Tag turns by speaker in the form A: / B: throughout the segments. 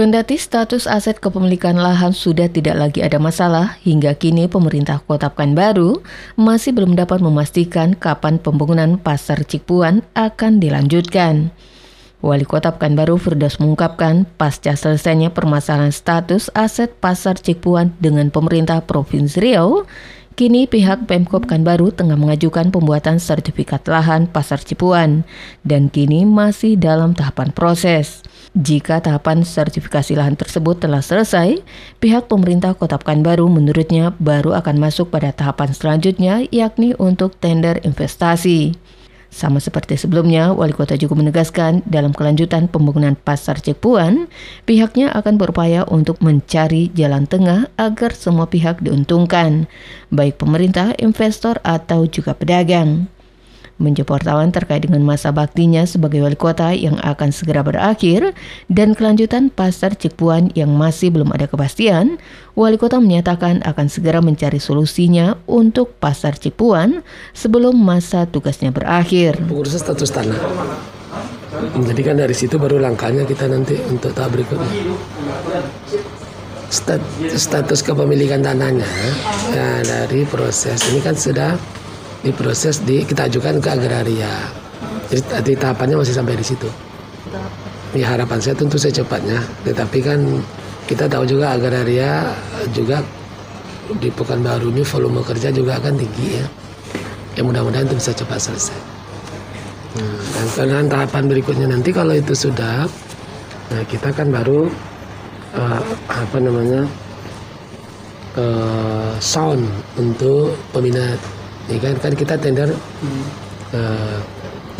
A: Kendati status aset kepemilikan lahan sudah tidak lagi ada masalah, hingga kini pemerintah Kota Pekanbaru masih belum dapat memastikan kapan pembangunan Pasar Cipuan akan dilanjutkan. Wali Kota Pekanbaru Firdaus mengungkapkan pasca selesainya permasalahan status aset Pasar Cipuan dengan pemerintah Provinsi Riau, Kini pihak Pemkop Pekanbaru tengah mengajukan pembuatan sertifikat lahan Pasar Cipuan dan kini masih dalam tahapan proses. Jika tahapan sertifikasi lahan tersebut telah selesai, pihak pemerintah Kota Pekanbaru menurutnya baru akan masuk pada tahapan selanjutnya yakni untuk tender investasi. Sama seperti sebelumnya, Wali Kota juga menegaskan dalam kelanjutan pembangunan Pasar Cepuan, pihaknya akan berupaya untuk mencari jalan tengah agar semua pihak diuntungkan, baik pemerintah, investor, atau juga pedagang menjawab wartawan terkait dengan masa baktinya sebagai wali kota yang akan segera berakhir dan kelanjutan pasar Cipuan yang masih belum ada kepastian, wali kota menyatakan akan segera mencari solusinya untuk pasar Cipuan sebelum masa tugasnya berakhir.
B: Pengurusan status tanah. Jadi kan dari situ baru langkahnya kita nanti untuk tahap berikutnya. Stat, status kepemilikan tanahnya ya, dari proses ini kan sudah diproses di kita ajukan ke agraria. Jadi tahapannya masih sampai di situ. Ya harapan saya tentu secepatnya, tetapi kan kita tahu juga agraria juga di Pekanbaru ini volume kerja juga akan tinggi ya. Ya mudah-mudahan itu bisa cepat selesai. Nah, dan kemudian tahapan berikutnya nanti kalau itu sudah, nah kita kan baru uh, apa namanya uh, sound untuk peminat ya kan kan kita tender hmm. uh,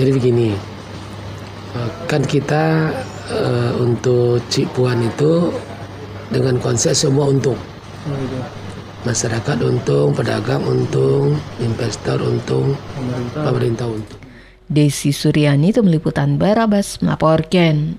B: jadi begini. Uh, kan kita uh, untuk Cipuan itu dengan konsep semua untung. Oh, iya. masyarakat untung pedagang untung investor untung pemerintah, pemerintah untung.
A: Desi Suryani itu meliputan Barabas melaporkan